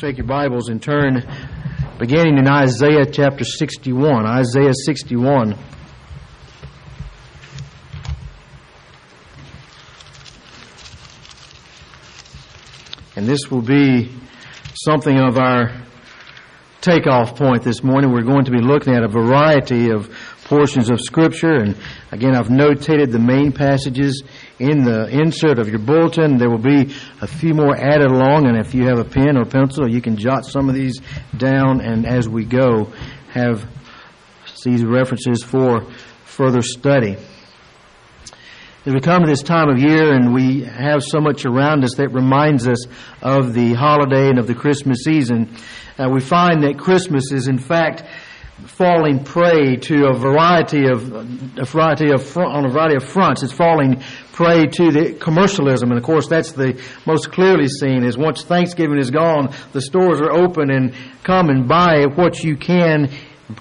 take your Bibles and turn beginning in Isaiah chapter 61. Isaiah 61. And this will be something of our takeoff point this morning. We're going to be looking at a variety of portions of Scripture. And again, I've notated the main passages in the insert of your bulletin. There will be a few more added along, and if you have a pen or pencil, you can jot some of these down, and as we go, have these references for further study. As we come to this time of year and we have so much around us that reminds us of the holiday and of the Christmas season, uh, we find that Christmas is in fact falling prey to a variety of a variety of on a variety of fronts. It's falling prey to the commercialism, and of course that's the most clearly seen. Is once Thanksgiving is gone, the stores are open and come and buy what you can.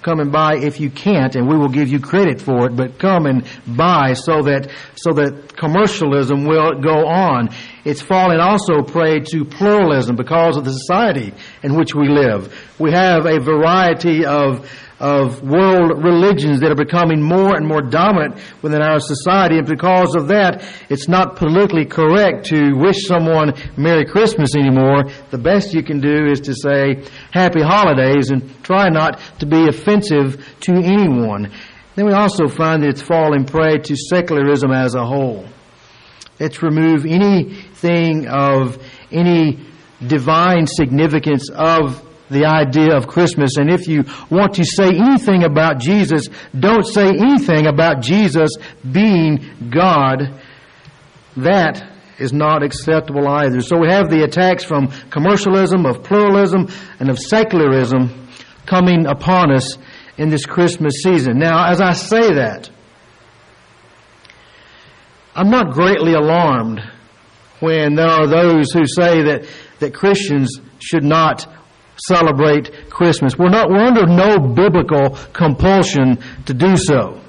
Come and buy if you can't, and we will give you credit for it. But come and buy so that so that commercialism will go on. It's fallen also prey to pluralism because of the society in which we live. We have a variety of of world religions that are becoming more and more dominant within our society. And because of that, it's not politically correct to wish someone Merry Christmas anymore. The best you can do is to say Happy Holidays and try not to be offensive to anyone. Then we also find that it's falling prey to secularism as a whole. It's remove anything of any divine significance of the idea of Christmas. And if you want to say anything about Jesus, don't say anything about Jesus being God. That is not acceptable either. So we have the attacks from commercialism, of pluralism, and of secularism coming upon us in this Christmas season. Now, as I say that, I'm not greatly alarmed when there are those who say that, that Christians should not celebrate Christmas. We're not, we're under no biblical compulsion to do so.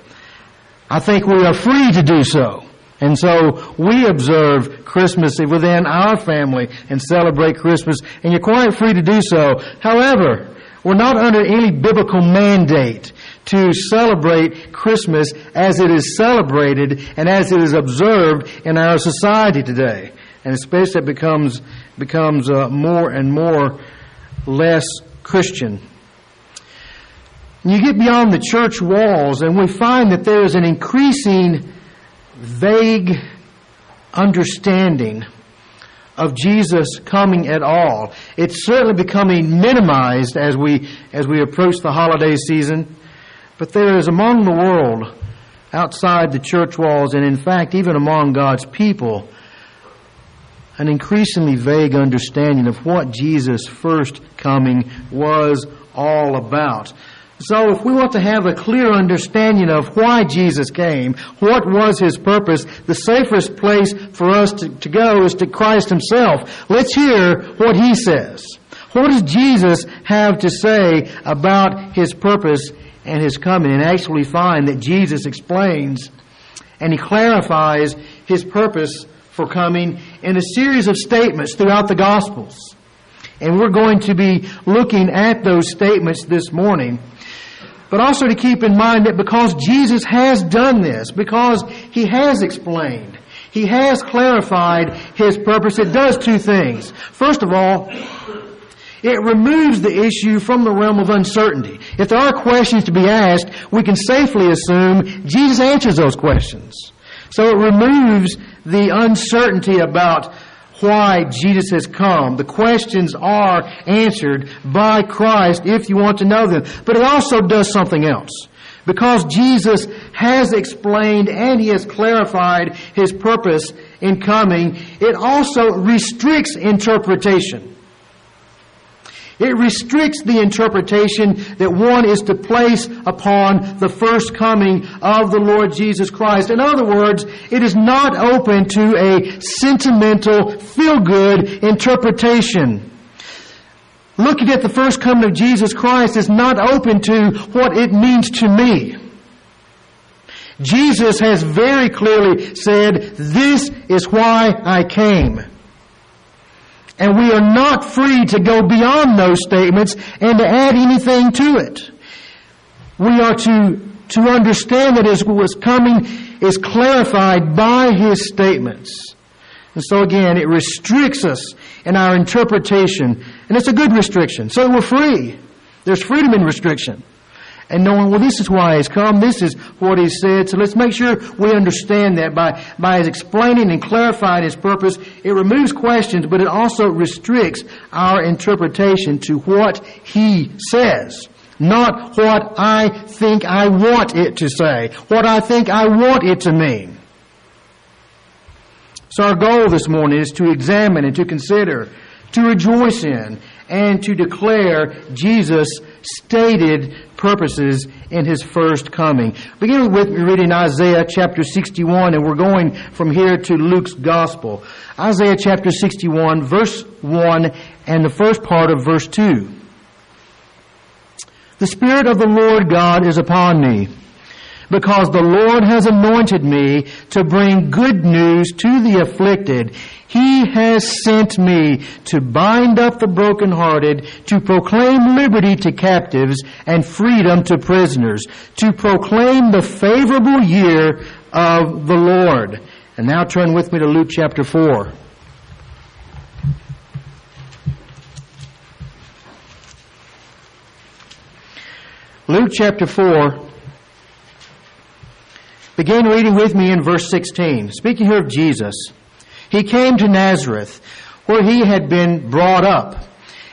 I think we are free to do so. And so we observe Christmas within our family and celebrate Christmas, and you're quite free to do so. However, we're not under any biblical mandate to celebrate Christmas as it is celebrated and as it is observed in our society today. And especially it becomes, becomes uh, more and more less Christian. You get beyond the church walls, and we find that there is an increasing vague understanding of Jesus coming at all. It's certainly becoming minimized as we as we approach the holiday season, but there is among the world outside the church walls and in fact even among God's people an increasingly vague understanding of what Jesus' first coming was all about. So if we want to have a clear understanding of why Jesus came, what was his purpose, the safest place for us to, to go is to Christ himself. Let's hear what he says. What does Jesus have to say about his purpose and his coming? And actually find that Jesus explains and he clarifies his purpose for coming in a series of statements throughout the Gospels. And we're going to be looking at those statements this morning. But also to keep in mind that because Jesus has done this, because He has explained, He has clarified His purpose, it does two things. First of all, it removes the issue from the realm of uncertainty. If there are questions to be asked, we can safely assume Jesus answers those questions. So it removes the uncertainty about why Jesus has come. The questions are answered by Christ if you want to know them. But it also does something else. Because Jesus has explained and He has clarified His purpose in coming, it also restricts interpretation. It restricts the interpretation that one is to place upon the first coming of the Lord Jesus Christ. In other words, it is not open to a sentimental, feel-good interpretation. Looking at the first coming of Jesus Christ is not open to what it means to me. Jesus has very clearly said, this is why I came. And we are not free to go beyond those statements and to add anything to it. We are to, to understand that as what's coming is clarified by His statements. And so again, it restricts us in our interpretation. And it's a good restriction. So we're free. There's freedom in restriction and knowing, well, this is why he's come, this is what he said. So let's make sure we understand that by, by his explaining and clarifying his purpose. It removes questions, but it also restricts our interpretation to what he says. Not what I think I want it to say, what I think I want it to mean. So our goal this morning is to examine and to consider, to rejoice in, and to declare Jesus' stated purposes in his first coming. Begin with reading Isaiah chapter 61, and we're going from here to Luke's Gospel. Isaiah chapter 61, verse 1, and the first part of verse 2. The Spirit of the Lord God is upon me because the Lord has anointed me to bring good news to the afflicted. He has sent me to bind up the brokenhearted, to proclaim liberty to captives and freedom to prisoners, to proclaim the favorable year of the Lord. And now turn with me to Luke chapter 4. Luke chapter 4 Begin reading with me in verse 16. Speaking here of Jesus, he came to Nazareth, where he had been brought up.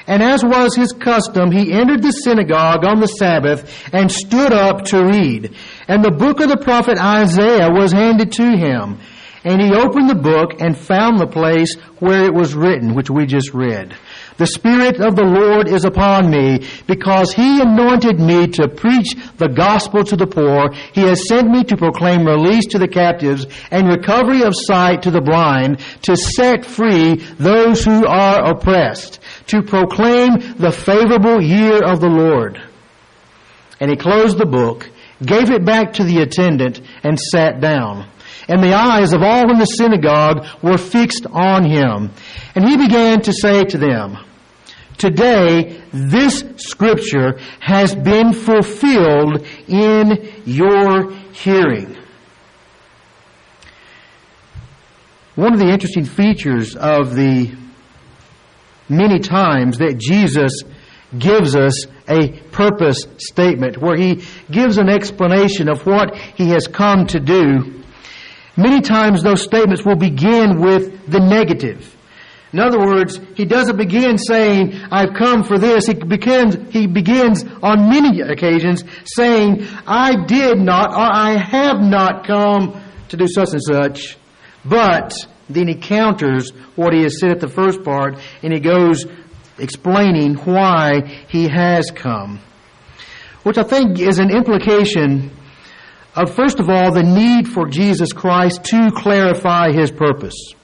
And as was his custom, he entered the synagogue on the Sabbath and stood up to read. And the book of the prophet Isaiah was handed to him. And he opened the book and found the place where it was written, which we just read. The Spirit of the Lord is upon me because He anointed me to preach the gospel to the poor. He has sent me to proclaim release to the captives and recovery of sight to the blind, to set free those who are oppressed, to proclaim the favorable year of the Lord. And he closed the book, gave it back to the attendant, and sat down. And the eyes of all in the synagogue were fixed on him. And he began to say to them, Today, this scripture has been fulfilled in your hearing. One of the interesting features of the many times that Jesus gives us a purpose statement where he gives an explanation of what he has come to do. Many times those statements will begin with the negative. In other words, he doesn't begin saying, I've come for this. He begins, he begins on many occasions saying, I did not or I have not come to do such and such. But then he counters what he has said at the first part and he goes explaining why he has come. Which I think is an implication of, first of all, the need for Jesus Christ to clarify his purpose.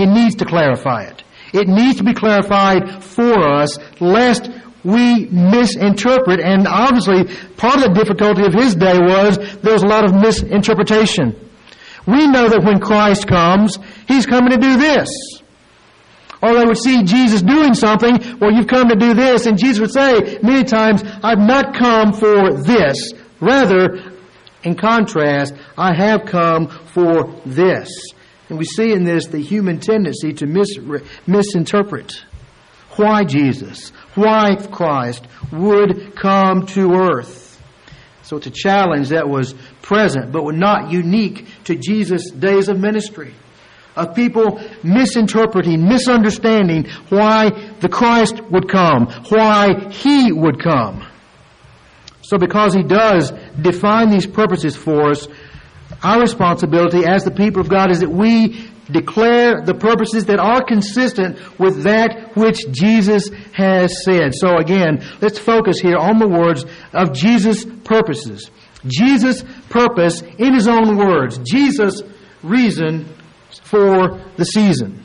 He needs to clarify it. It needs to be clarified for us, lest we misinterpret. And obviously, part of the difficulty of his day was there was a lot of misinterpretation. We know that when Christ comes, he's coming to do this. Or they would see Jesus doing something, well, you've come to do this, and Jesus would say many times, I've not come for this. Rather, in contrast, I have come for this. And we see in this the human tendency to mis- misinterpret why Jesus, why Christ would come to earth. So it's a challenge that was present, but was not unique to Jesus' days of ministry. Of people misinterpreting, misunderstanding why the Christ would come, why He would come. So because He does define these purposes for us, our responsibility as the people of God is that we declare the purposes that are consistent with that which Jesus has said. So again, let's focus here on the words of Jesus' purposes. Jesus' purpose in his own words. Jesus' reason for the season.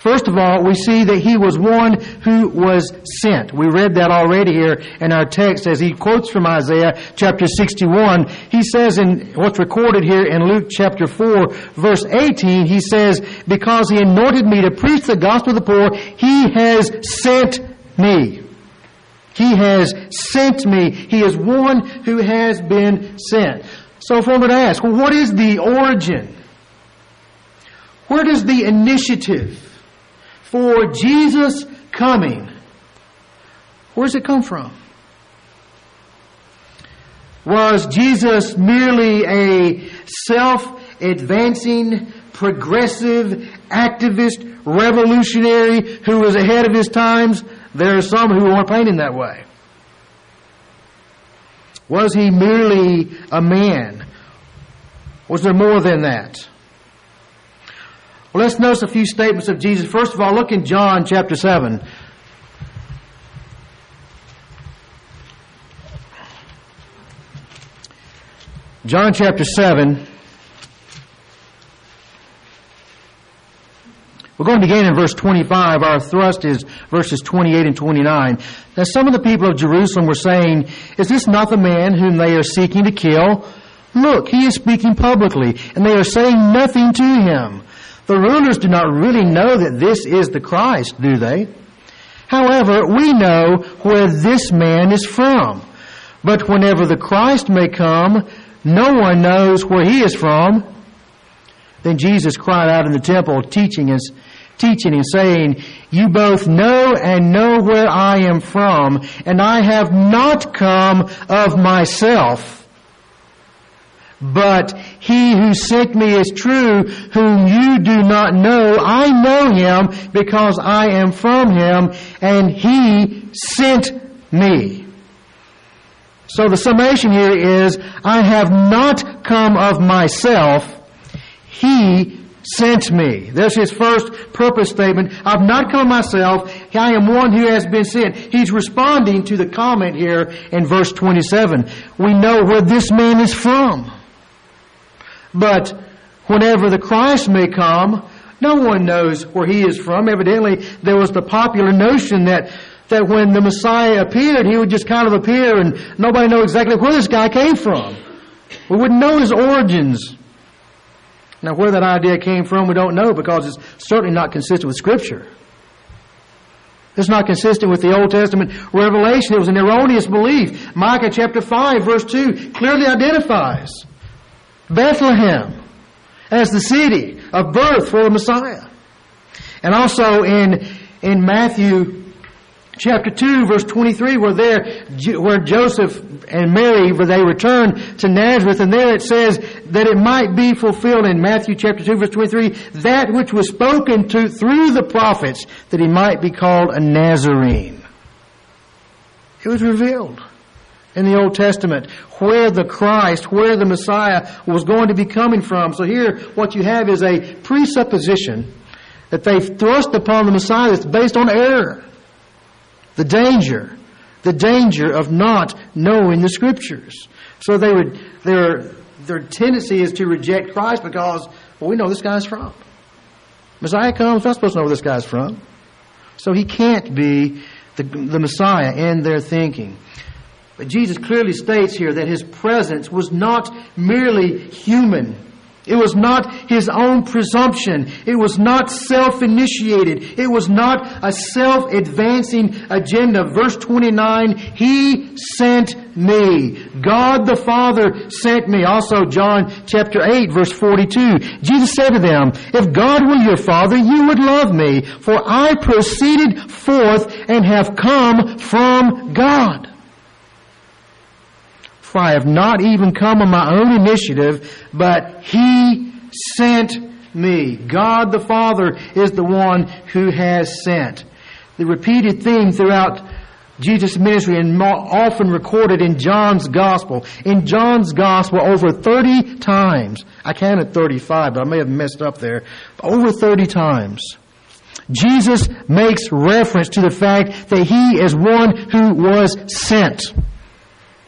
First of all, we see that he was one who was sent. We read that already here in our text as he quotes from Isaiah chapter 61. He says in what's recorded here in Luke chapter 4 verse 18, he says, because he anointed me to preach the gospel to the poor, he has sent me. He has sent me. He is one who has been sent. So if one to ask, well, what is the origin? Where does the initiative for Jesus coming. Where does it come from? Was Jesus merely a self-advancing, progressive, activist, revolutionary who was ahead of his times? There are some who aren't painted that way. Was he merely a man? Was there more than that? Well, let's notice a few statements of Jesus. First of all, look in John chapter 7. John chapter 7. We're going to begin in verse 25. Our thrust is verses 28 and 29. Now, some of the people of Jerusalem were saying, Is this not the man whom they are seeking to kill? Look, he is speaking publicly, and they are saying nothing to him. The rulers do not really know that this is the Christ, do they? However, we know where this man is from. But whenever the Christ may come, no one knows where he is from. Then Jesus cried out in the temple, teaching us, teaching and saying, You both know and know where I am from, and I have not come of myself but he who sent me is true, whom you do not know. I know him because I am from him, and he sent me. So the summation here is, I have not come of myself. He sent me. That's his first purpose statement. I've not come myself. I am one who has been sent. He's responding to the comment here in verse 27. We know where this man is from. But whenever the Christ may come, no one knows where he is from. Evidently, there was the popular notion that, that when the Messiah appeared, he would just kind of appear and nobody knew exactly where this guy came from. We wouldn't know his origins. Now, where that idea came from, we don't know because it's certainly not consistent with Scripture. It's not consistent with the Old Testament revelation. It was an erroneous belief. Micah chapter 5 verse 2 clearly identifies Bethlehem as the city of birth for the Messiah. And also in, in Matthew chapter 2 verse 23 where there, where Joseph and Mary, where they return to Nazareth and there it says that it might be fulfilled in Matthew chapter 2 verse 23 that which was spoken to through the prophets that he might be called a Nazarene. It was revealed in the Old Testament where the Christ, where the Messiah was going to be coming from. So here, what you have is a presupposition that they've thrust upon the Messiah that's based on error. The danger, the danger of not knowing the Scriptures. So they would, their, their tendency is to reject Christ because, well, we know this guy's from. Messiah comes, we're not supposed to know where this guy's from. So he can't be the, the Messiah in their thinking. But Jesus clearly states here that his presence was not merely human. It was not his own presumption. It was not self-initiated. It was not a self-advancing agenda. Verse 29, He sent me. God the Father sent me. Also John chapter 8 verse 42. Jesus said to them, If God were your Father, you would love me, for I proceeded forth and have come from God. For I have not even come on my own initiative, but He sent me. God the Father is the one who has sent. The repeated theme throughout Jesus' ministry and often recorded in John's Gospel. In John's Gospel, over 30 times, I counted 35, but I may have messed up there, over 30 times, Jesus makes reference to the fact that He is one who was sent.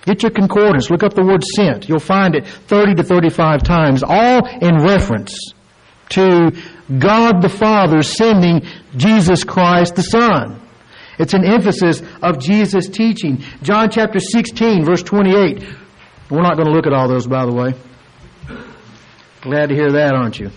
Get your concordance. Look up the word sent. You'll find it 30 to 35 times, all in reference to God the Father sending Jesus Christ the Son. It's an emphasis of Jesus' teaching. John chapter 16, verse 28. We're not going to look at all those, by the way. Glad to hear that, aren't you?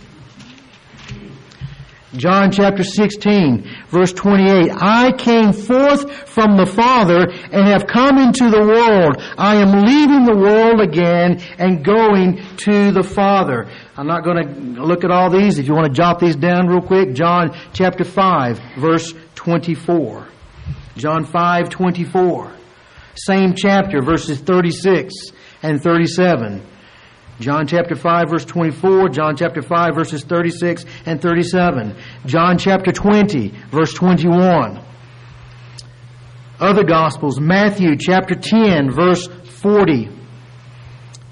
John chapter 16, verse 28. I came forth from the Father and have come into the world. I am leaving the world again and going to the Father. I'm not going to look at all these. If you want to jot these down real quick, John chapter 5, verse 24. John 5, 24. Same chapter, verses 36 and 37. John chapter 5 verse 24, John chapter 5 verses 36 and 37. John chapter 20 verse 21. Other Gospels, Matthew chapter 10 verse 40.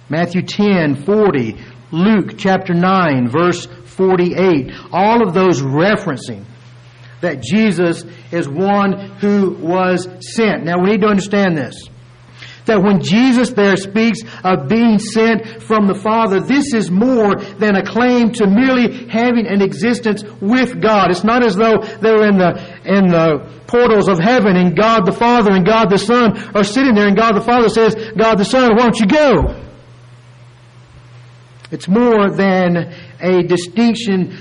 Matthew 10, 40. Luke chapter 9 verse 48. All of those referencing that Jesus is one who was sent. Now we need to understand this that when Jesus there speaks of being sent from the Father, this is more than a claim to merely having an existence with God. It's not as though they're in the, in the portals of heaven and God the Father and God the Son are sitting there and God the Father says, God the Son, why don't you go? It's more than a distinction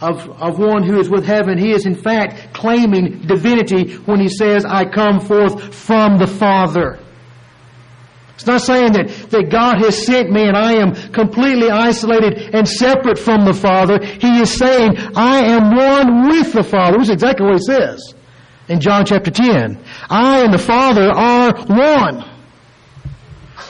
of, of one who is with heaven. He is in fact claiming divinity when he says, I come forth from the Father. It's not saying that, that God has sent me and I am completely isolated and separate from the Father. He is saying, I am one with the Father, which is exactly what he says in John chapter 10. I and the Father are one.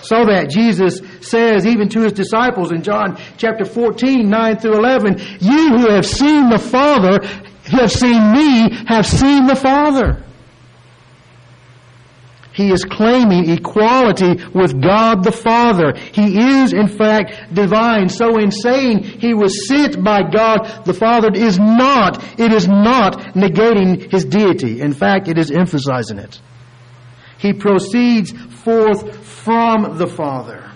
So that Jesus says even to his disciples in John chapter 14, 9 through 11, you who have seen the Father, who have seen me, have seen the Father. He is claiming equality with God the Father. He is, in fact, divine. So in saying he was sent by God the Father, it is not, it is not negating his deity. In fact, it is emphasizing it. He proceeds forth from the Father.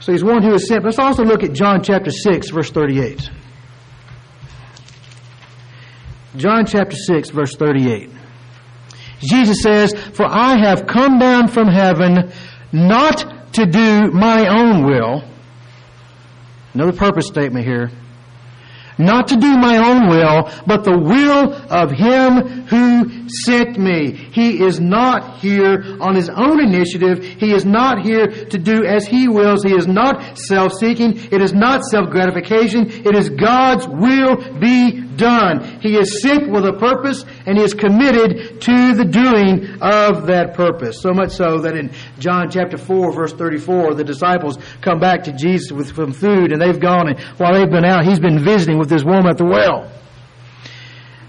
So he's one who is sent. Let's also look at John chapter 6, verse 38. John chapter 6, verse 38. Jesus says, For I have come down from heaven not to do my own will. Another purpose statement here. Not to do my own will, but the will of Him who sent me. He is not here on His own initiative. He is not here to do as He wills. He is not self-seeking. It is not self-gratification. It is God's will be done. He is sent with a purpose and he is committed to the doing of that purpose. So much so that in John chapter 4 verse 34, the disciples come back to Jesus with some food and they've gone and while they've been out, he's been visiting with this woman at the well.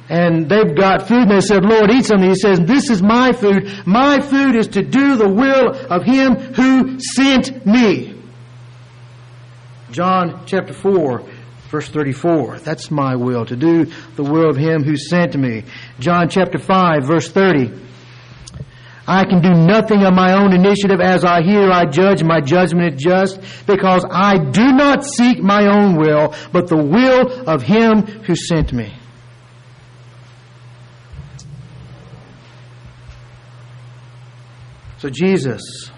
And they've got food and they said, Lord, eat something. He says, this is my food. My food is to do the will of him who sent me. John chapter 4 Verse 34, that's my will, to do the will of him who sent me. John chapter 5, verse 30. I can do nothing of my own initiative. As I hear, I judge. My judgment is just because I do not seek my own will, but the will of him who sent me. So Jesus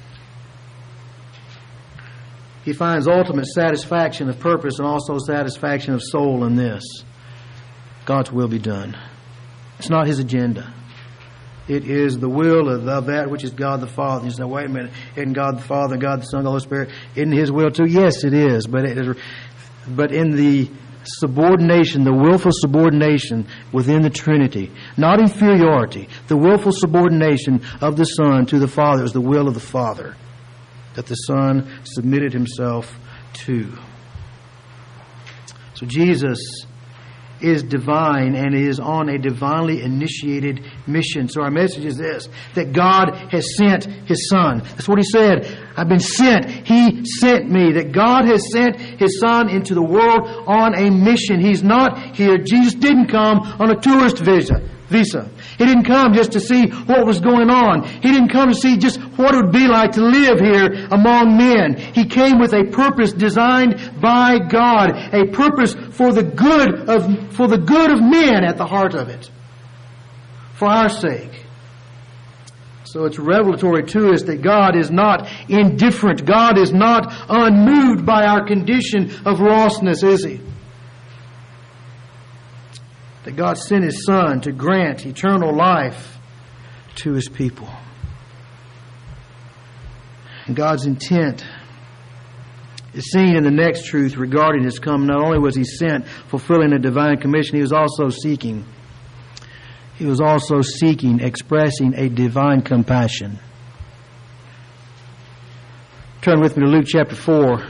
he finds ultimate satisfaction of purpose and also satisfaction of soul in this. God's will be done. It's not his agenda. It is the will of, of that which is God the Father. You say, wait a minute, isn't God the Father, God the Son, the Holy Spirit, isn't his will too? Yes, it is. But it is, but in the subordination, the willful subordination within the Trinity, not inferiority, the willful subordination of the Son to the Father is the will of the Father that the Son submitted himself to. So Jesus is divine and is on a divinely initiated mission. So our message is this that God has sent His Son. That's what He said. I've been sent. He sent me. That God has sent His Son into the world on a mission. He's not here. Jesus didn't come on a tourist visa. visa. He didn't come just to see what was going on. He didn't come to see just what it would be like to live here among men. He came with a purpose designed by God, a purpose for the good of, for the good of men at the heart of it. For our sake. So it's revelatory to us that God is not indifferent. God is not unmoved by our condition of lostness, is He? That God sent His Son to grant eternal life to His people. And God's intent is seen in the next truth regarding His coming. Not only was He sent, fulfilling a divine commission, He was also seeking he was also seeking, expressing a divine compassion. Turn with me to Luke chapter 4.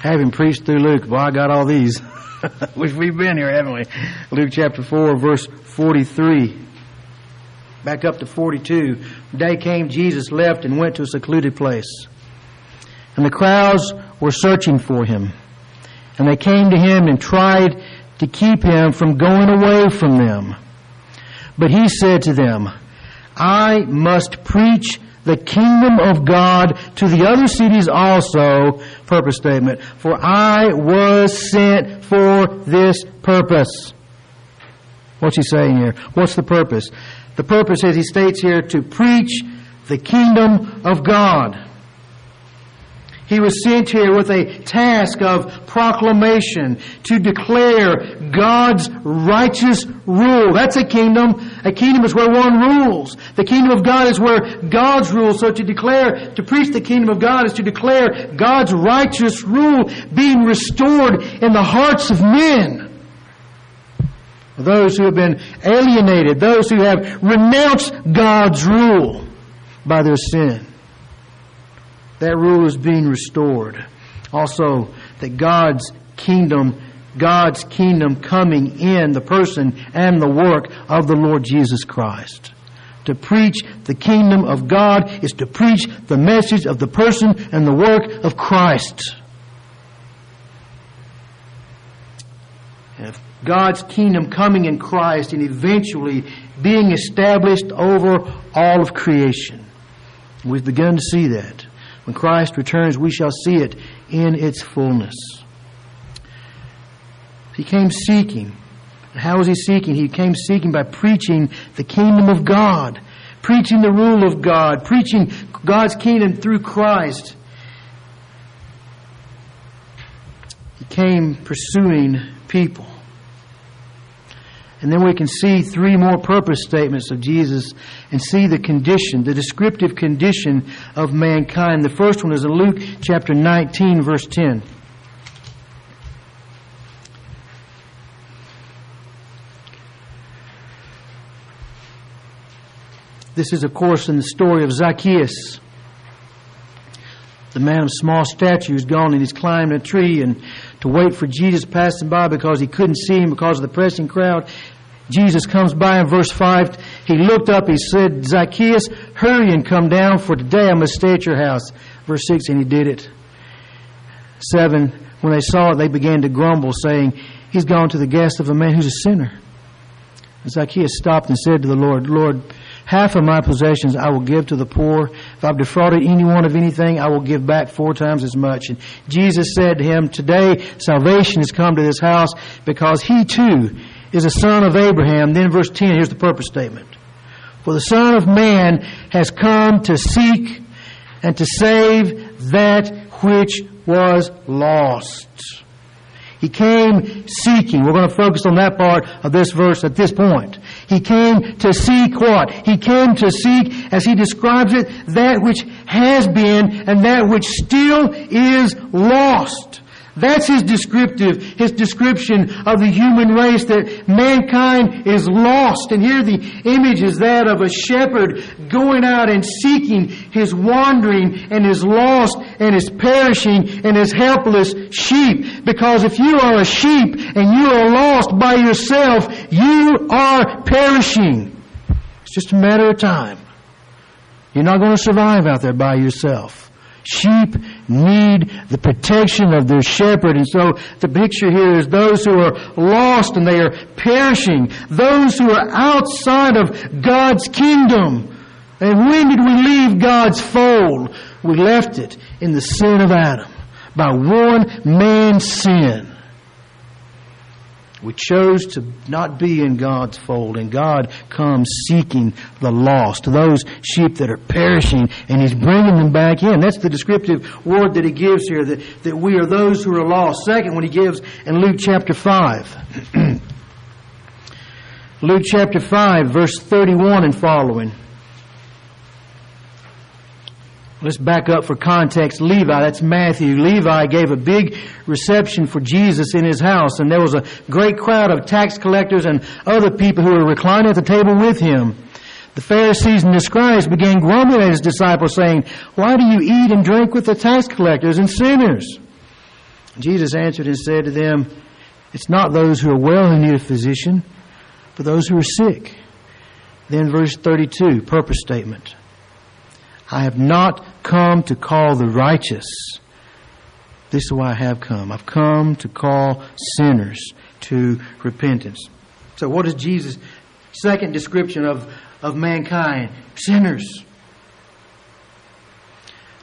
Having preached through Luke, boy, I got all these. Which we've been here, haven't we? Luke chapter 4, verse 43. Back up to 42. day came, Jesus left and went to a secluded place. And the crowds were searching for him. And they came to him and tried to keep him from going away from them. But he said to them, I must preach the kingdom of God to the other cities also, purpose statement, for I was sent for this purpose. What's he saying here? What's the purpose? The purpose, as he states here, to preach the kingdom of God. He was sent here with a task of proclamation to declare God's righteous rule. That's a kingdom. A kingdom is where one rules. The kingdom of God is where God's rules. So to declare, to preach the kingdom of God is to declare God's righteous rule being restored in the hearts of men those who have been alienated, those who have renounced God's rule by their sin that rule is being restored. Also, that God's kingdom, God's kingdom coming in the person and the work of the Lord Jesus Christ. To preach the kingdom of God is to preach the message of the person and the work of Christ. And God's kingdom coming in Christ and eventually being established over all of creation. We've begun to see that. When Christ returns, we shall see it in its fullness. He came seeking. How was he seeking? He came seeking by preaching the kingdom of God, preaching the rule of God, preaching God's kingdom through Christ. He came pursuing people. And then we can see three more purpose statements of Jesus and see the condition, the descriptive condition of mankind. The first one is in Luke chapter 19, verse 10. This is, of course, in the story of Zacchaeus. The man of small stature who's gone and he's climbed a tree and to wait for Jesus passing by because he couldn't see him because of the pressing crowd. Jesus comes by in verse 5. He looked up, he said, Zacchaeus, hurry and come down, for today I must stay at your house. Verse 6, and he did it. 7, when they saw it, they began to grumble, saying, He's gone to the guest of a man who's a sinner. Zacchaeus stopped and said to the Lord, Lord, half of my possessions I will give to the poor. If I've defrauded anyone of anything, I will give back four times as much. And Jesus said to him, Today salvation has come to this house because he too is a son of Abraham. Then verse 10, here's the purpose statement. For the Son of Man has come to seek and to save that which was lost. He came seeking. We're going to focus on that part of this verse at this point. He came to seek what? He came to seek, as he describes it, that which has been and that which still is lost. That's his descriptive, his description of the human race that mankind is lost. And here the image is that of a shepherd going out and seeking his wandering and his lost and his perishing and his helpless sheep. Because if you are a sheep and you are lost by yourself, you are perishing. It's just a matter of time. You're not going to survive out there by yourself. Sheep need the protection of their shepherd. And so the picture here is those who are lost and they are perishing. Those who are outside of God's kingdom. And when did we leave God's fold? We left it in the sin of Adam. By one man's sin. We chose to not be in God's fold, and God comes seeking the lost, those sheep that are perishing, and He's bringing them back in. That's the descriptive word that He gives here, that, that we are those who are lost. Second, when He gives in Luke chapter 5. Luke chapter 5, verse 31 and following. Let's back up for context. Levi, that's Matthew. Levi gave a big reception for Jesus in his house, and there was a great crowd of tax collectors and other people who were reclining at the table with him. The Pharisees and the scribes began grumbling at his disciples, saying, Why do you eat and drink with the tax collectors and sinners? Jesus answered and said to them, It's not those who are well who need a physician, but those who are sick. Then verse 32, purpose statement. I have not come to call the righteous. This is why I have come. I've come to call sinners to repentance. So what is Jesus' second description of, of mankind? Sinners.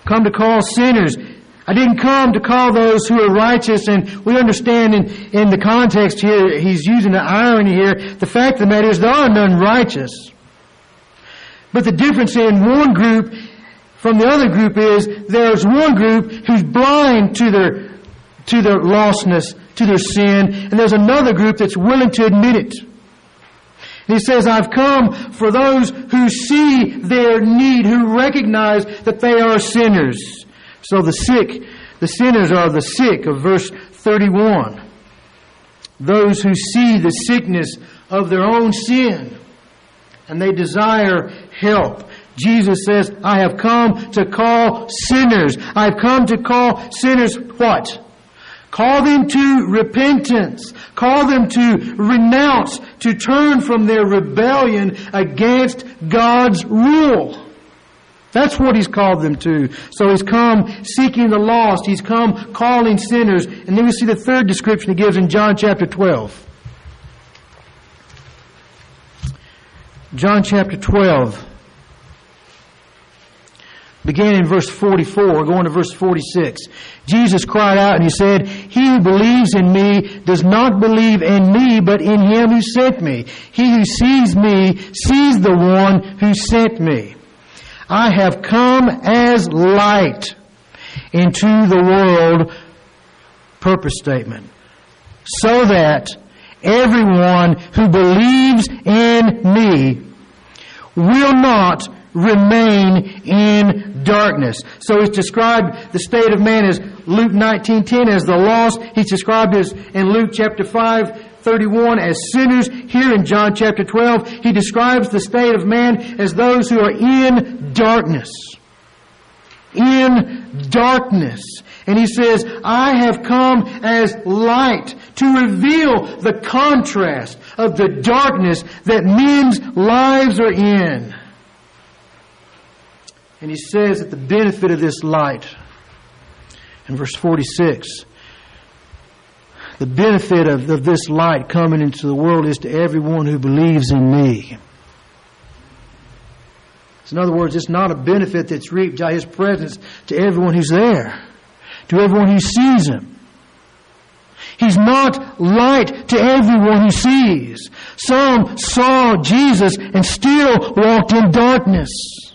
Come to call sinners. I didn't come to call those who are righteous, and we understand in, in the context here, he's using the irony here. The fact of the matter is there are none righteous. But the difference in one group from the other group is there's one group who's blind to their, to their lostness, to their sin, and there's another group that's willing to admit it. He says, I've come for those who see their need, who recognize that they are sinners. So the sick, the sinners are the sick of verse 31. Those who see the sickness of their own sin and they desire help. Jesus says, I have come to call sinners. I've come to call sinners what? Call them to repentance. Call them to renounce, to turn from their rebellion against God's rule. That's what he's called them to. So he's come seeking the lost. He's come calling sinners. And then we see the third description he gives in John chapter 12. John chapter 12 beginning in verse 44, going to verse 46. Jesus cried out and he said, He who believes in me does not believe in me, but in him who sent me. He who sees me sees the one who sent me. I have come as light into the world, purpose statement, so that everyone who believes in me will not remain in darkness. So he's described the state of man as Luke 19:10 as the lost. He's described as in Luke chapter 5 31 as sinners. Here in John chapter 12, he describes the state of man as those who are in darkness. In darkness. And he says, I have come as light to reveal the contrast of the darkness that men's lives are in. And he says that the benefit of this light, in verse 46, the benefit of, of this light coming into the world is to everyone who believes in me. So in other words, it's not a benefit that's reaped by his presence to everyone who's there, to everyone who sees him. He's not light to everyone who sees. Some saw Jesus and still walked in darkness.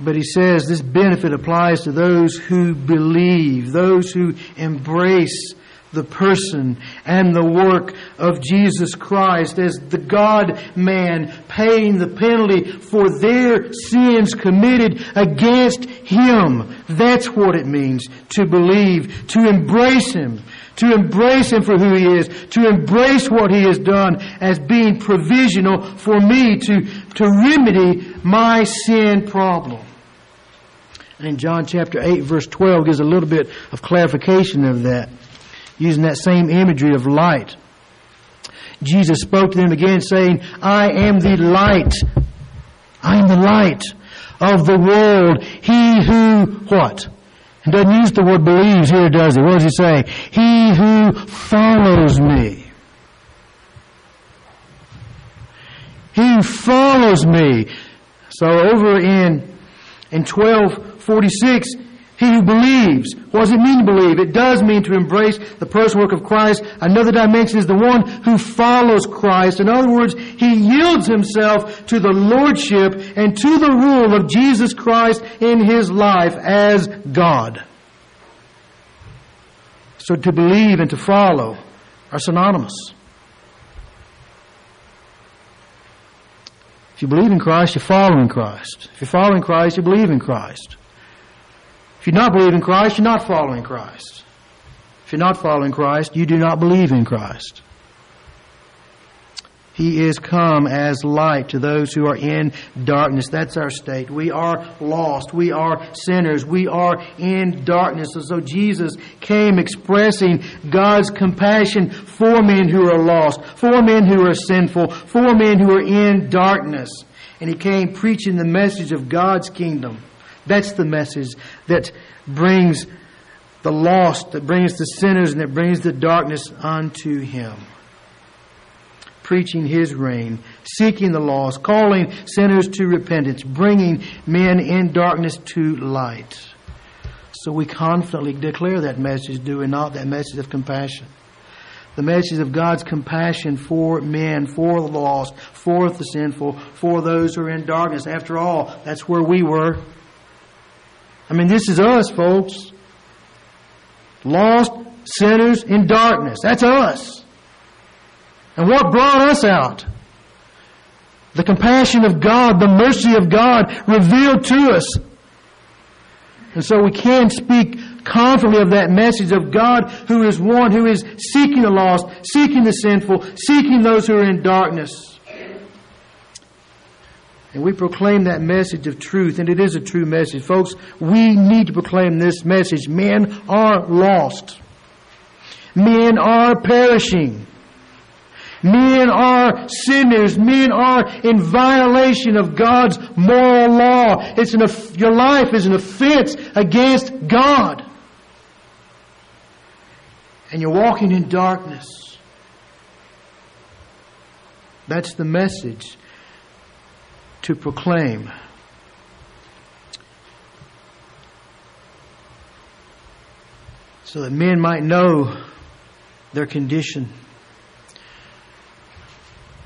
But he says this benefit applies to those who believe, those who embrace the person and the work of Jesus Christ as the God man paying the penalty for their sins committed against Him. That's what it means to believe, to embrace Him, to embrace Him for who He is, to embrace what He has done as being provisional for me to, to remedy my sin problem. And in John chapter 8 verse 12 gives a little bit of clarification of that, using that same imagery of light. Jesus spoke to them again saying, I am the light. I am the light of the world. He who, what? Doesn't use the word believes here, does he? What does he say? He who follows me. He follows me. So over in, in 1246, he who believes. What does it mean to believe? It does mean to embrace the personal work of Christ. Another dimension is the one who follows Christ. In other words, he yields himself to the lordship and to the rule of Jesus Christ in his life as God. So to believe and to follow are synonymous. If you believe in Christ, you follow in Christ. If you follow in Christ, you believe in Christ. If you not believe in Christ, you're not following Christ. If you're not following Christ, you do not believe in Christ. He is come as light to those who are in darkness. That's our state. We are lost. We are sinners. We are in darkness. And so Jesus came expressing God's compassion for men who are lost, for men who are sinful, for men who are in darkness. And he came preaching the message of God's kingdom. That's the message that brings the lost, that brings the sinners, and that brings the darkness unto him. Preaching his reign, seeking the lost, calling sinners to repentance, bringing men in darkness to light. So we confidently declare that message, do we not? That message of compassion. The message of God's compassion for men, for the lost, for the sinful, for those who are in darkness. After all, that's where we were. I mean, this is us, folks. Lost sinners in darkness. That's us. And what brought us out? The compassion of God, the mercy of God revealed to us. And so we can speak confidently of that message of God who is one who is seeking the lost, seeking the sinful, seeking those who are in darkness. And we proclaim that message of truth, and it is a true message. Folks, we need to proclaim this message. Men are lost. Men are perishing. Men are sinners. Men are in violation of God's moral law. It's an, your life is an offense against God. And you're walking in darkness. That's the message to proclaim. So that men might know their condition.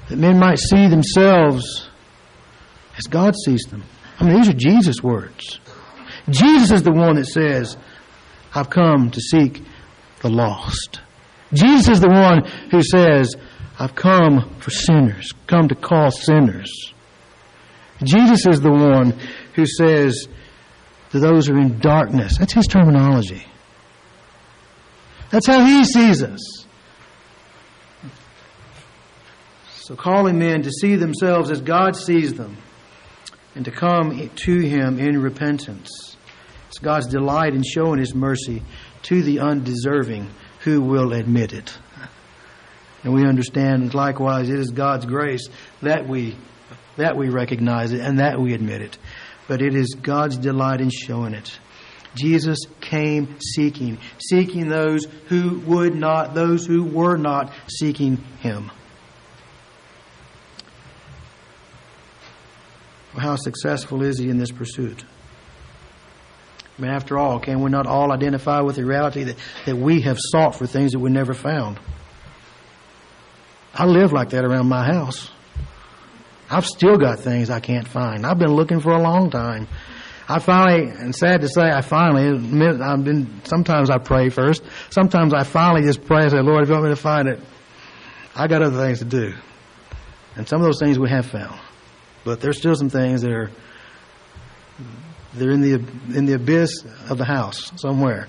That men might see themselves as God sees them. I mean, these are Jesus' words. Jesus is the one that says, I've come to seek the lost. Jesus is the one who says, I've come for sinners, come to call sinners. Jesus is the one who says to those who are in darkness, that's his terminology. That's how he sees us. So calling men to see themselves as God sees them and to come to him in repentance. It's God's delight in showing his mercy to the undeserving who will admit it. And we understand likewise it is God's grace that we that we recognize it and that we admit it. But it is God's delight in showing it. Jesus came seeking, seeking those who would not, those who were not seeking Him. How successful is He in this pursuit? I mean, after all, can we not all identify with the reality that, that we have sought for things that we never found? I live like that around my house. I've still got things I can't find. I've been looking for a long time. I finally, and sad to say, I finally admit, I've been, sometimes I pray first. Sometimes I finally just pray and say, Lord, if you want me to find it, I got other things to do. And some of those things we have found. But there's still some things that are, they're in the, in the abyss of the house somewhere.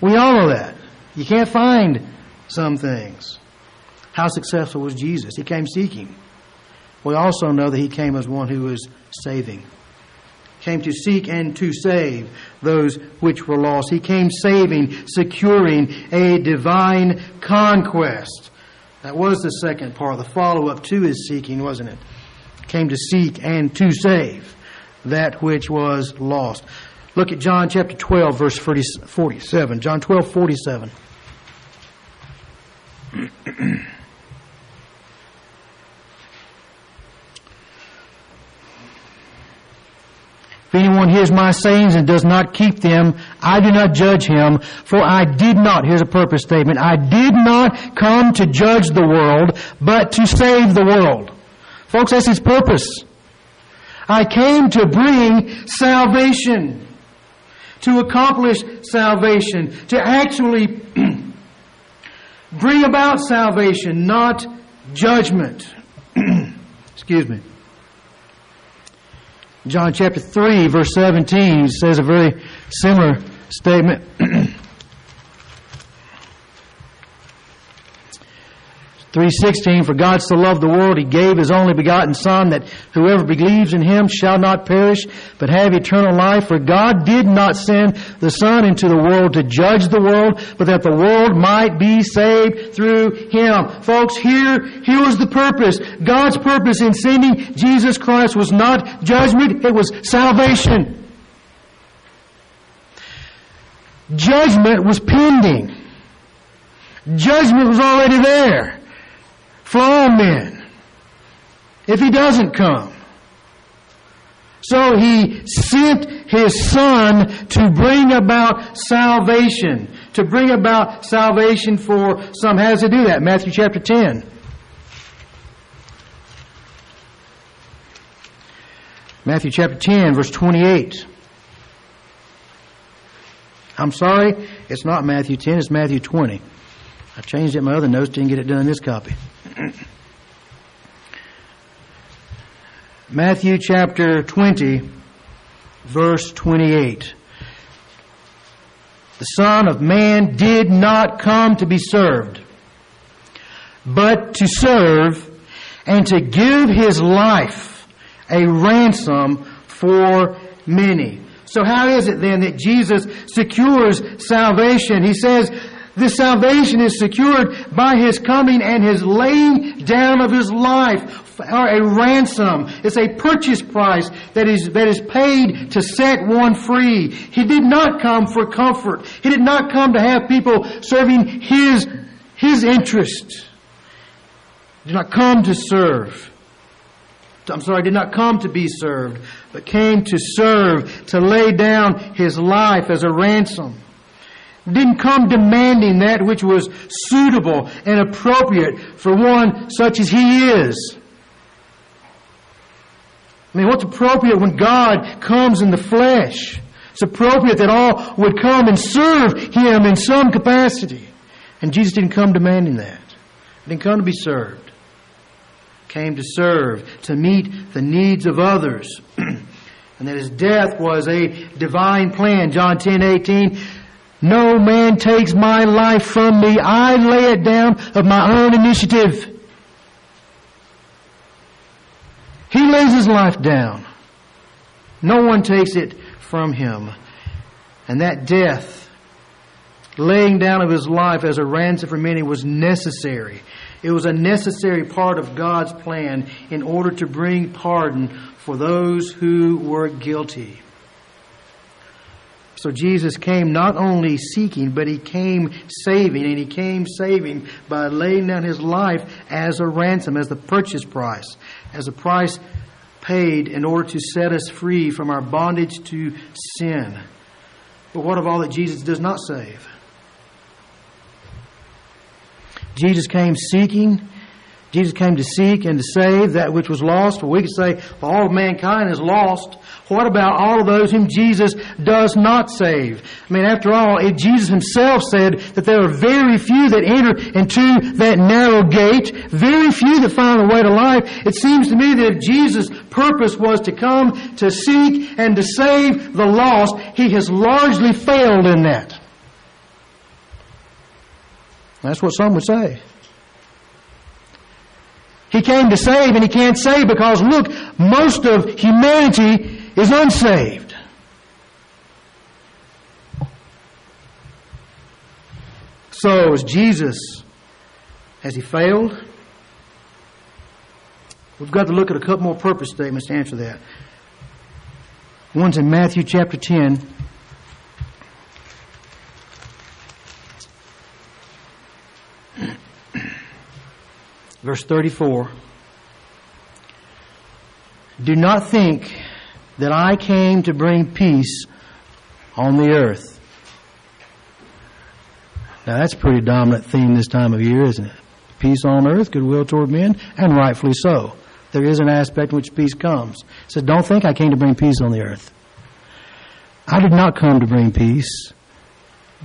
We all know that. You can't find some things. How successful was Jesus? He came seeking. We also know that he came as one who was saving. Came to seek and to save those which were lost. He came saving, securing a divine conquest. That was the second part, the follow up to his seeking, wasn't it? Came to seek and to save that which was lost. Look at John chapter 12, verse 47. John 12, 47. anyone hears my sayings and does not keep them, I do not judge him, for I did not, here's a purpose statement, I did not come to judge the world, but to save the world. Folks, that's his purpose. I came to bring salvation, to accomplish salvation, to actually bring about salvation, not judgment. Excuse me. John chapter 3, verse 17 says a very similar statement. 3:16 For God so loved the world he gave his only begotten son that whoever believes in him shall not perish but have eternal life. For God did not send the son into the world to judge the world but that the world might be saved through him. Folks here here was the purpose. God's purpose in sending Jesus Christ was not judgment it was salvation. Judgment was pending. Judgment was already there for all men if he doesn't come. So he sent his son to bring about salvation, to bring about salvation for some. How does do that? Matthew chapter 10. Matthew chapter 10, verse 28. I'm sorry, it's not Matthew 10, it's Matthew 20. I changed it in my other notes, didn't get it done in this copy. Matthew chapter 20, verse 28. The Son of Man did not come to be served, but to serve and to give his life a ransom for many. So how is it then that Jesus secures salvation? He says, this salvation is secured by His coming and His laying down of His life, or a ransom. It's a purchase price that is, that is paid to set one free. He did not come for comfort. He did not come to have people serving His, His interest. He did not come to serve. I'm sorry, did not come to be served, but came to serve, to lay down His life as a ransom didn't come demanding that which was suitable and appropriate for one such as he is. I mean, what's appropriate when God comes in the flesh? It's appropriate that all would come and serve Him in some capacity. And Jesus didn't come demanding that. He didn't come to be served. He came to serve, to meet the needs of others. and that His death was a divine plan. John 10, 18. No man takes my life from me. I lay it down of my own initiative. He lays his life down. No one takes it from him. And that death, laying down of his life as a ransom for many, was necessary. It was a necessary part of God's plan in order to bring pardon for those who were guilty. So Jesus came not only seeking, but he came saving, and he came saving by laying down his life as a ransom, as the purchase price, as a price paid in order to set us free from our bondage to sin. But what of all that Jesus does not save? Jesus came seeking. Jesus came to seek and to save that which was lost. For we could say, well, all of mankind is lost. What about all of those whom Jesus does not save? I mean, after all, Jesus himself said that there are very few that enter into that narrow gate, very few that find the way to life. It seems to me that if Jesus' purpose was to come to seek and to save the lost, he has largely failed in that. That's what some would say. He came to save and he can't save because look, most of humanity is unsaved. So, as Jesus Has he failed? We've got to look at a couple more purpose statements to answer that. One's in Matthew chapter 10. Verse 34. Do not think that I came to bring peace on the earth. Now that's a pretty dominant theme this time of year, isn't it? Peace on earth, goodwill toward men, and rightfully so. There is an aspect in which peace comes. It says, Don't think I came to bring peace on the earth. I did not come to bring peace,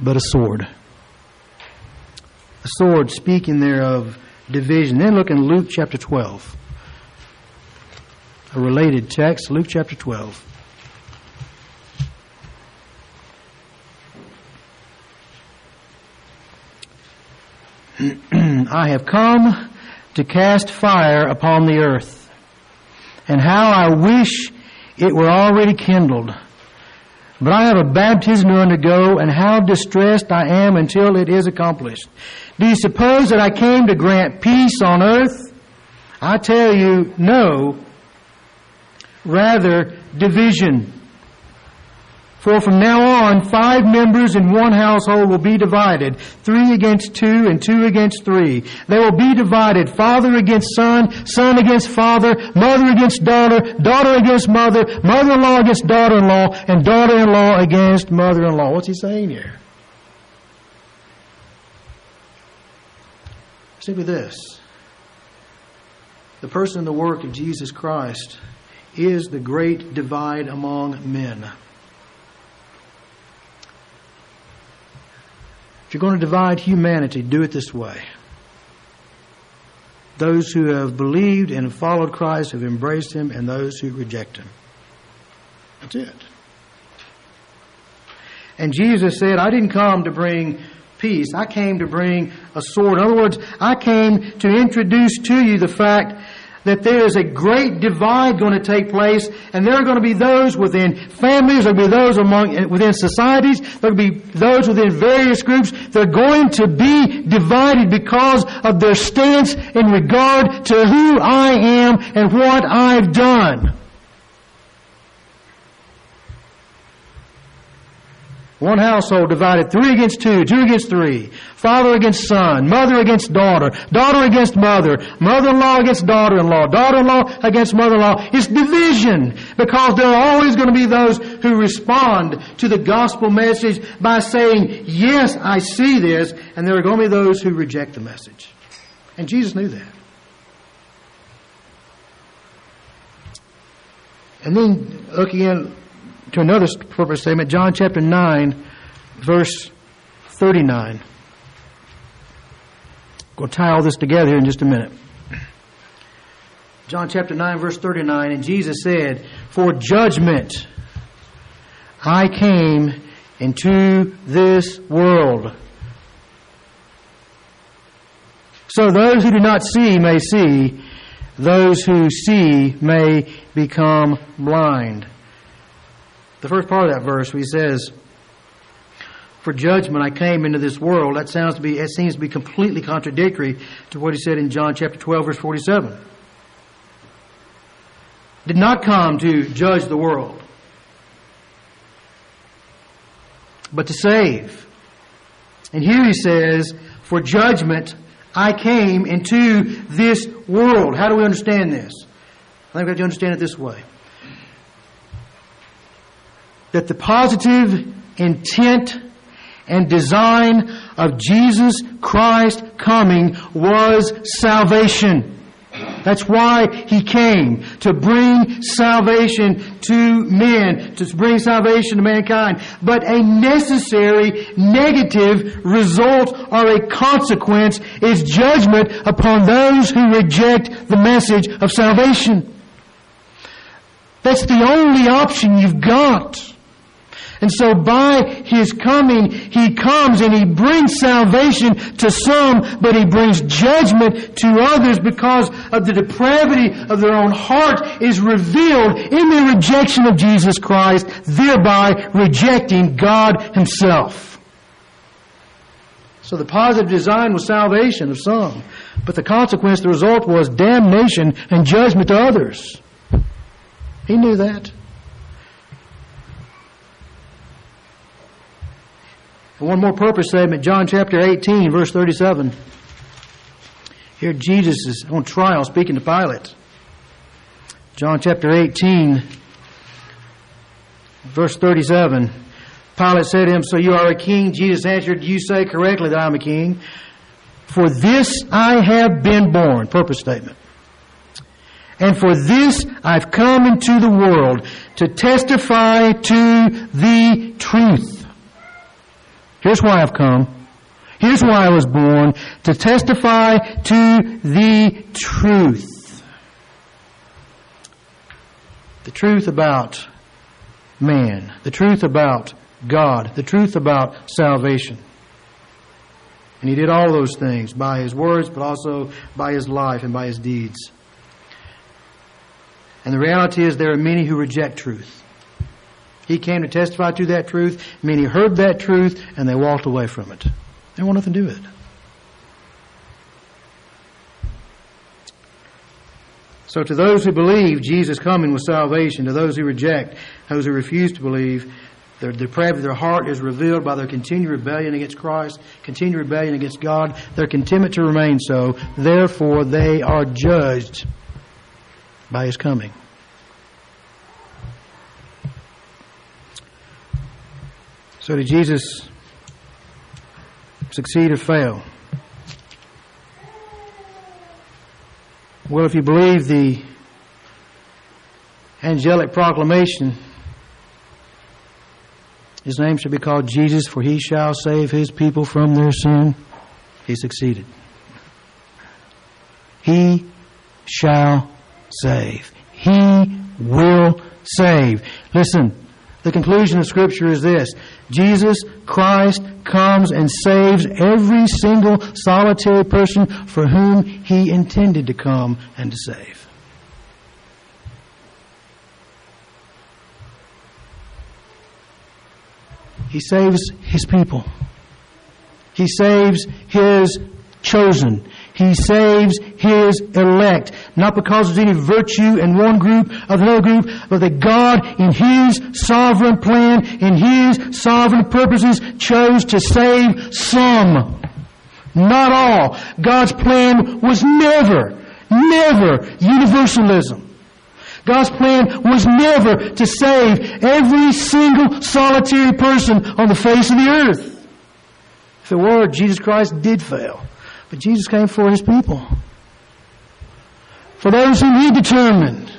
but a sword. A sword, speaking there of division. Then look in Luke chapter 12. A related text, Luke chapter 12. I have come to cast fire upon the earth, and how I wish it were already kindled. But I have a baptism to undergo, and how distressed I am until it is accomplished. Do you suppose that I came to grant peace on earth? I tell you, no, rather division. For from now on, five members in one household will be divided, three against two and two against three. They will be divided, father against son, son against father, mother against daughter, daughter against mother, mother-in-law against daughter-in-law, and daughter-in-law against mother-in-law. What's he saying here? Simply this. The person and the work of Jesus Christ is the great divide among men. If you're going to divide humanity, do it this way. Those who have believed and followed Christ have embraced Him, and those who reject Him. That's it. And Jesus said, I didn't come to bring peace. I came to bring a sword. In other words, I came to introduce to you the fact that there is a great divide going to take place, and there are going to be those within families, there will be those among within societies, there will be those within various groups. They're going to be divided because of their stance in regard to who I am and what I've done. One household divided three against two, two against three. Father against son, mother against daughter, daughter against mother, mother-in-law against daughter-in-law, daughter-in-law against mother-in-law. It's division because there are always going to be those who respond to the gospel message by saying, yes, I see this, and there are going to be those who reject the message. And Jesus knew that. And then look again to another purpose statement, John chapter 9, verse 39. We'll tie all this together here in just a minute. John chapter 9, verse 39, and Jesus said, For judgment I came into this world. So those who do not see may see, those who see may become blind the first part of that verse, where he says, "For judgment I came into this world." That sounds to be it seems to be completely contradictory to what he said in John chapter twelve, verse forty-seven. Did not come to judge the world, but to save. And here he says, "For judgment I came into this world." How do we understand this? I think we have to understand it this way that the positive intent and design of Jesus Christ coming was salvation. That's why he came, to bring salvation to men, to bring salvation to mankind. But a necessary negative result or a consequence is judgment upon those who reject the message of salvation. That's the only option you've got. And so by His coming, He comes and He brings salvation to some, but He brings judgment to others because of the depravity of their own heart is revealed in their rejection of Jesus Christ, thereby rejecting God Himself. So the positive design was salvation of some, but the consequence, the result was damnation and judgment to others. He knew that. One more purpose statement, John chapter 18, verse 37. Here Jesus is on trial speaking to Pilate. John chapter 18, verse 37. Pilate said to him, So you are a king? Jesus answered, You say correctly that I'm a king. For this I have been born. Purpose statement. And for this I've come into the world to testify to the truth. Here's why I've come. Here's why I was born, to testify to the truth. The truth about man. The truth about God. The truth about salvation. And he did all those things by his words, but also by his life and by his deeds. And the reality is there are many who reject truth. He came to testify to that truth. Many heard that truth and they walked away from it. They want nothing to do with it. So to those who believe Jesus coming with salvation, to those who reject, those who refuse to believe, their depravity of their heart is revealed by their continued rebellion against Christ, continued rebellion against God, their contempt to remain so. Therefore, they are judged by His coming. So did Jesus succeed or fail? Well, if you believe the angelic proclamation, his name shall be called Jesus, for he shall save his people from their sin. He succeeded. He shall save. He will save. Listen, the conclusion of Scripture is this Jesus Christ comes and saves every single solitary person for whom He intended to come and to save. He saves His people. He saves His chosen. He saves His elect. Not because there's any virtue in one group or the other group, but that God, in His sovereign plan, in His sovereign purposes, chose to save some. Not all. God's plan was never, never universalism. God's plan was never to save every single solitary person on the face of the earth. If it were, Jesus Christ did fail. But Jesus came for his people. For those whom he determined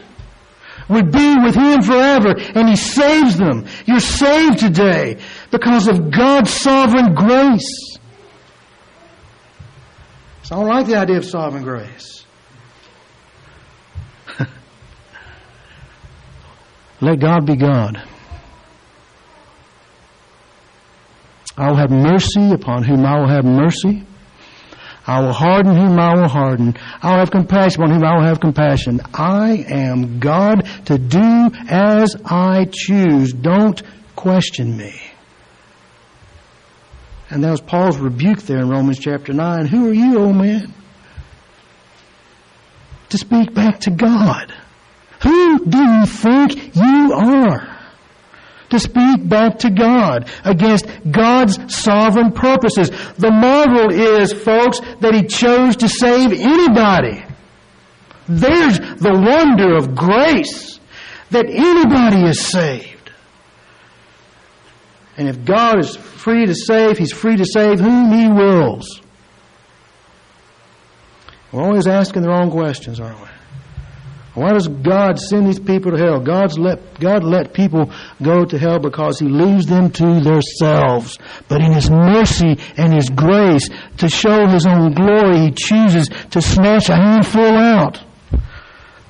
would be with him forever, and he saves them. You're saved today because of God's sovereign grace. So I don't like the idea of sovereign grace. Let God be God. I will have mercy upon whom I will have mercy I will harden whom I will harden. I will have compassion on whom I will have compassion. I am God to do as I choose. Don't question me. And that was Paul's rebuke there in Romans chapter 9. Who are you, old man? To speak back to God. Who do you think you are? To speak back to God against God's sovereign purposes. The marvel is, folks, that He chose to save anybody. There's the wonder of grace that anybody is saved. And if God is free to save, He's free to save whom He wills. We're always asking the wrong questions, aren't we? Why does God send these people to hell? God's let, God let people go to hell because He leaves them to themselves. But in His mercy and His grace, to show His own glory, He chooses to snatch a handful out.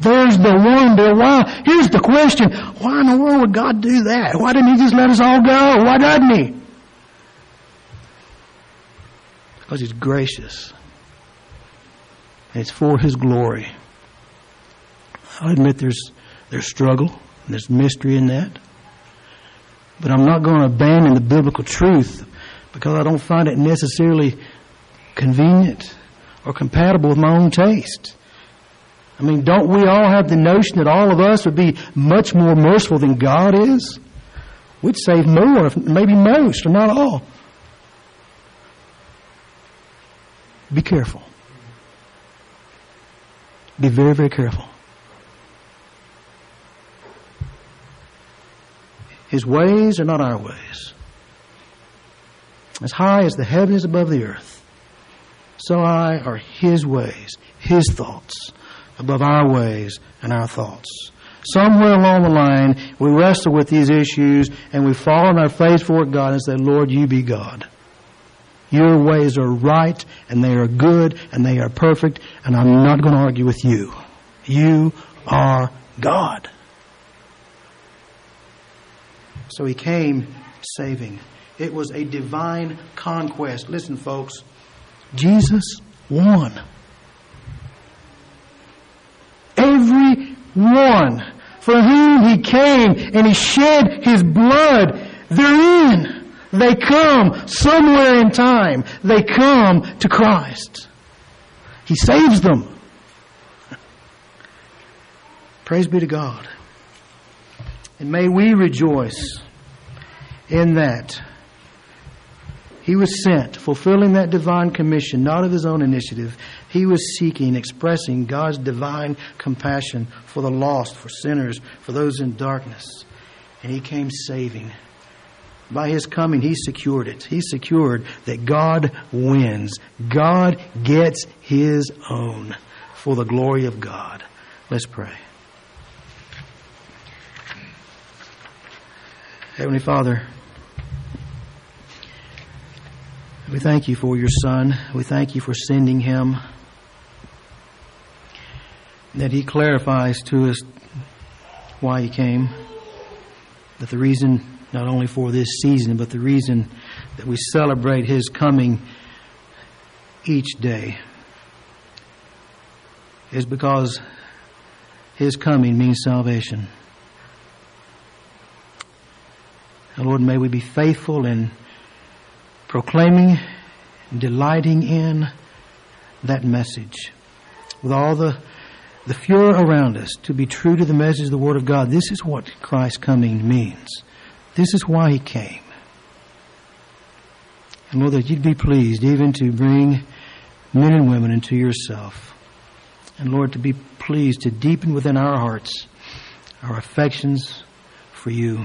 There's the wonder. Why? Here's the question. Why in the world would God do that? Why didn't He just let us all go? Why doesn't He? Because He's gracious. And it's for His glory. I'll admit there's, there's struggle, and there's mystery in that. But I'm not going to abandon the biblical truth because I don't find it necessarily convenient or compatible with my own taste. I mean, don't we all have the notion that all of us would be much more merciful than God is? We'd save more, maybe most, or not all. Be careful. Be very, very careful. His ways are not our ways. As high as the heaven is above the earth, so high are His ways, His thoughts, above our ways and our thoughts. Somewhere along the line, we wrestle with these issues and we fall on our face before God and say, Lord, you be God. Your ways are right and they are good and they are perfect and I'm not going to argue with you. You are God. So he came saving. It was a divine conquest. Listen, folks, Jesus won. Every one for whom he came and he shed his blood, they're in. They come somewhere in time. They come to Christ. He saves them. Praise be to God. And may we rejoice in that. He was sent, fulfilling that divine commission, not of his own initiative. He was seeking, expressing God's divine compassion for the lost, for sinners, for those in darkness. And he came saving. By his coming, he secured it. He secured that God wins. God gets his own for the glory of God. Let's pray. Heavenly Father, we thank you for your Son. We thank you for sending him. That he clarifies to us why he came. That the reason, not only for this season, but the reason that we celebrate his coming each day is because his coming means salvation. And Lord, may we be faithful in proclaiming, delighting in that message. With all the, the furor around us, to be true to the message of the Word of God, this is what Christ's coming means. This is why He came. And Lord, that you'd be pleased even to bring men and women into yourself. And Lord, to be pleased to deepen within our hearts our affections for you.